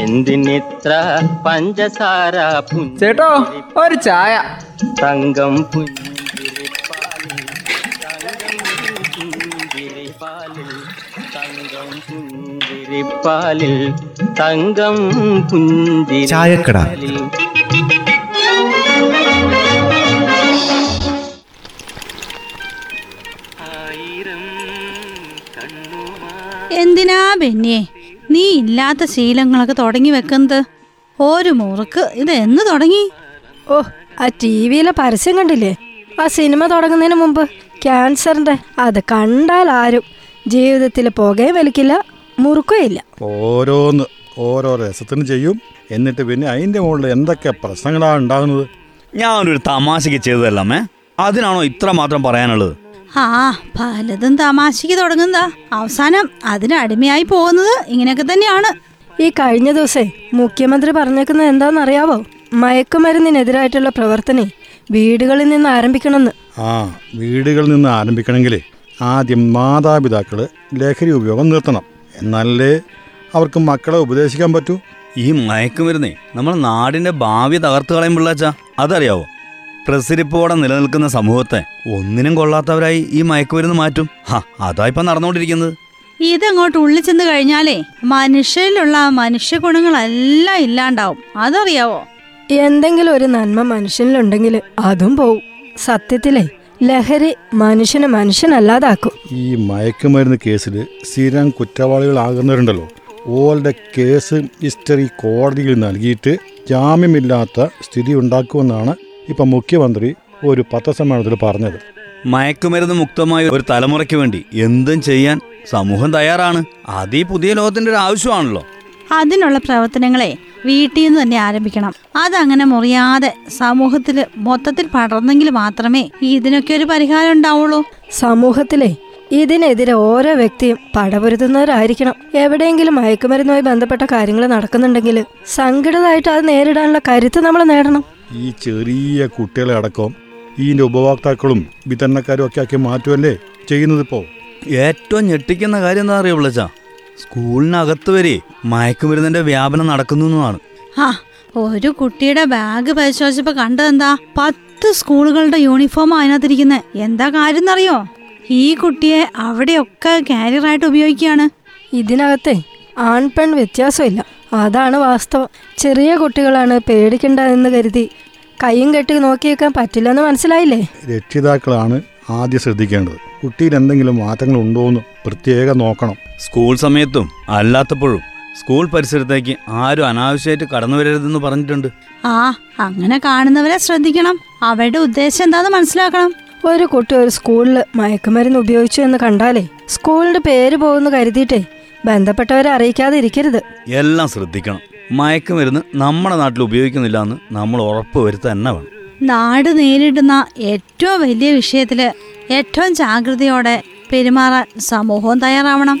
എന്തിനിത്ര പഞ്ചസാര ചേട്ടോ ഒരു ചായ. തങ്കം പുഞ്ചിരിപ്പാലിൽ തങ്കം പുഞ്ചിരിപ്പാലിൽ തങ്കം പുഞ്ചിരി ചായക്കട. ആയിരം കണ്ണുമാ. എന്തിനാ ബെന്നിയെ? നീ ഇല്ലാത്ത ശീലങ്ങളൊക്കെ തുടങ്ങി വെക്കുന്നത്. ഒരു മുറുക്ക്. ഇത് എന്ന് തുടങ്ങി? ഓ ആ ടി വിയിലെ പരസ്യം കണ്ടില്ലേ? ആ സിനിമ തുടങ്ങുന്നതിന് മുമ്പ് ക്യാൻസറിന്റെ അത് കണ്ടാൽ ആരും ജീവിതത്തിൽ പുകയും വലിക്കില്ല മുറുക്കുകയില്ല ഓരോന്ന് ഓരോ രസത്തിന് ചെയ്യും. എന്നിട്ട് പിന്നെ അതിന്റെ മുകളിൽ എന്തൊക്കെ പ്രശ്നങ്ങളാണ് ഉണ്ടാകുന്നത്? ഞാനൊരു തമാശക്ക് ചെയ്തതല്ലേ അതിനാണോ ഇത്ര മാത്രം പറയാനുള്ളത്? ആ പലതും തമാശയ്ക്ക് തുടങ്ങുന്നതാ. അവസാനം അതിന് അടിമയായി പോകുന്നത് ഇങ്ങനെയൊക്കെ തന്നെയാണ്. ഈ കഴിഞ്ഞ ദിവസേ മുഖ്യമന്ത്രി പറഞ്ഞേക്കുന്നത് എന്താണെന്നറിയാവോ? മയക്കുമരുന്നിനെതിരായിട്ടുള്ള പ്രവർത്തനം വീടുകളിൽ നിന്ന് ആരംഭിക്കണമെന്ന്. ആ വീടുകളിൽ നിന്ന് ആരംഭിക്കണമെങ്കിൽ ആദ്യം മാതാപിതാക്കൾ ലഹരി ഉപയോഗം നിർത്തണം. എന്നാലേ അവർക്ക് മക്കളെ ഉപദേശിക്കാൻ പറ്റൂ? ഈ മയക്കുമരുന്നേ നമ്മൾ നാടിന്റെ ഭാവി തകർത്തു കളയും പിള്ളാച്ച. അതറിയാവോ? പ്രസരിപ്പോടെ നിലനിൽക്കുന്ന സമൂഹത്തെ ഒന്നിനും കൊള്ളാത്തവരായി ഈ മയക്കുമരുന്ന് മാറ്റും. ഹാ അതാ ഇപ്പൊ നടന്നുകൊണ്ടിരിക്കുന്നത്. ഇതങ്ങോട്ട് ഉള്ളിൽ ചെന്ന് കഴിഞ്ഞാലേ മനുഷ്യരിലുള്ള മനുഷ്യ ഗുണങ്ങളെല്ലാം ഇല്ലാണ്ടാവും. അതറിയാവോ? എന്തെങ്കിലും ഒരു നന്മ മനുഷ്യനിലുണ്ടെങ്കിൽ അതും പോവും. സത്യത്തിലേ ലഹരി മനുഷ്യനെ മനുഷ്യനല്ലാതാക്കും. ഈ മയക്കുമരുന്ന് കേസിൽ സ്ഥിരം കുറ്റവാളികളാകുന്നവരുണ്ടല്ലോ. ഓളുടെ കേസ് ഹിസ്റ്ററി കോടതിയിൽ നൽകിയിട്ട് ജാമ്യമില്ലാത്ത സ്ഥിതി ഉണ്ടാക്കുമെന്നാണ് ഇപ്പം മുഖ്യമന്ത്രി ഒരു പത്രസമ്മേളനത്തിൽ പറഞ്ഞത്. മയക്കുമരുന്ന് മുക്തമായ ഒരു തലമുറയ്ക്ക് വേണ്ടി എന്തും ചെയ്യാൻ സമൂഹം തയ്യാറാണ്. അത് ഈ പുതിയ ലോകത്തിന്റെ ഒരു ആവശ്യമാണല്ലോ. അതിനുള്ള പ്രവർത്തനങ്ങളെ വീട്ടിൽ നിന്ന് തന്നെ ആരംഭിക്കണം. അതങ്ങനെ മുറിയാതെ സമൂഹത്തിൽ മൊത്തത്തിൽ പടർന്നെങ്കിൽ മാത്രമേ ഇതിനൊക്കെ ഒരു പരിഹാരം ഉണ്ടാവുള്ളൂ. സമൂഹത്തിലെ ഇതിനെതിരെ ഓരോ വ്യക്തിയും പടപൊരുത്തുന്നവരായിരിക്കണം എവിടെയെങ്കിലും മയക്കുമരുന്നുമായി ബന്ധപ്പെട്ട കാര്യങ്ങൾ നടക്കുന്നുണ്ടെങ്കിൽ സംഘടിതമായിട്ട് അത് നേരിടാനുള്ള കരുത്ത് നമ്മൾ നേടണം. ഈ ചെറിയ കുട്ടികളെ അടക്കം ഇതിന്റെ ഉപഭോക്താക്കളും വിതരണക്കാരും ഒക്കെ ആക്കി മാറ്റുമല്ലേ ചെയ്യുന്നതിപ്പോൾ ഏറ്റവും ഞെട്ടിക്കുന്ന കാര്യം എന്താ അറിയോ പിള്ളച്ചാ? സ്കൂളിനകത്ത് വരെ മയക്കുമരുന്നിന്റെ വ്യാപനം നടക്കുന്നു എന്നാണ് ആ ഒരു കുട്ടിയുടെ ബാഗ് പരിശോധിച്ചപ്പോ കണ്ടതെന്താ? പത്ത് സ്കൂളുകളുടെ യൂണിഫോം അതിനകത്തിരിക്കുന്നത് എന്താ കാര്യം എന്നറിയോ ഈ കുട്ടിയെ അവിടെയൊക്കെ കാരിയറായിട്ട് ഉപയോഗിക്കുകയാണ്. ഇതിനകത്തെ ആൺ പെൺ വ്യത്യാസമില്ല. അതാണ് വാസ്തവം. ചെറിയ കുട്ടികളാണ് പേടിക്കണ്ട എന്ന് കരുതി കൈയും കെട്ടി നോക്കിയേക്കാൻ പറ്റില്ലെന്ന് മനസ്സിലായില്ലേ? രക്ഷിതാക്കളാണ് ആദ്യം ശ്രദ്ധിക്കേണ്ടത്. കുട്ടിയിൽ എന്തെങ്കിലും മാറ്റങ്ങൾ ഉണ്ടോ എന്ന് പ്രത്യേകം നോക്കണം. സ്കൂൾ സമയത്തും അല്ലാത്തപ്പോഴും സ്കൂൾ പരിസരത്തേക്ക് ആരും അനാവശ്യമായിട്ട് കടന്നു വരരുതെന്ന് പറഞ്ഞിട്ടുണ്ട്. ആ അങ്ങനെ കാണുന്നവരെ ശ്രദ്ധിക്കണം. അവരുടെ ഉദ്ദേശം എന്താന്ന് മനസ്സിലാക്കണം. ഒരു കുട്ടി ഒരു സ്കൂളിൽ മയക്കുമരുന്ന് ഉപയോഗിച്ചു എന്ന് കണ്ടാലേ സ്കൂളിന്റെ പേര് പോകുന്നു കരുതിയിട്ടേ ബന്ധപ്പെട്ടവരെ അറിയിക്കാതെ ഇരിക്കരുത് എല്ലാം ശ്രദ്ധിക്കണം. മയക്കുമരുന്ന് നമ്മുടെ നാട്ടിൽ ഉപയോഗിക്കുന്നില്ല എന്ന് നമ്മൾ ഉറപ്പ് വരുത്താൻ തന്നെ വേണം. നാട് നേരിടുന്ന ഏറ്റവും വലിയ വിഷയത്തിൽ ഏറ്റവും ജാഗ്രതയോടെ പെരുമാറാൻ സമൂഹവും തയ്യാറാവണം.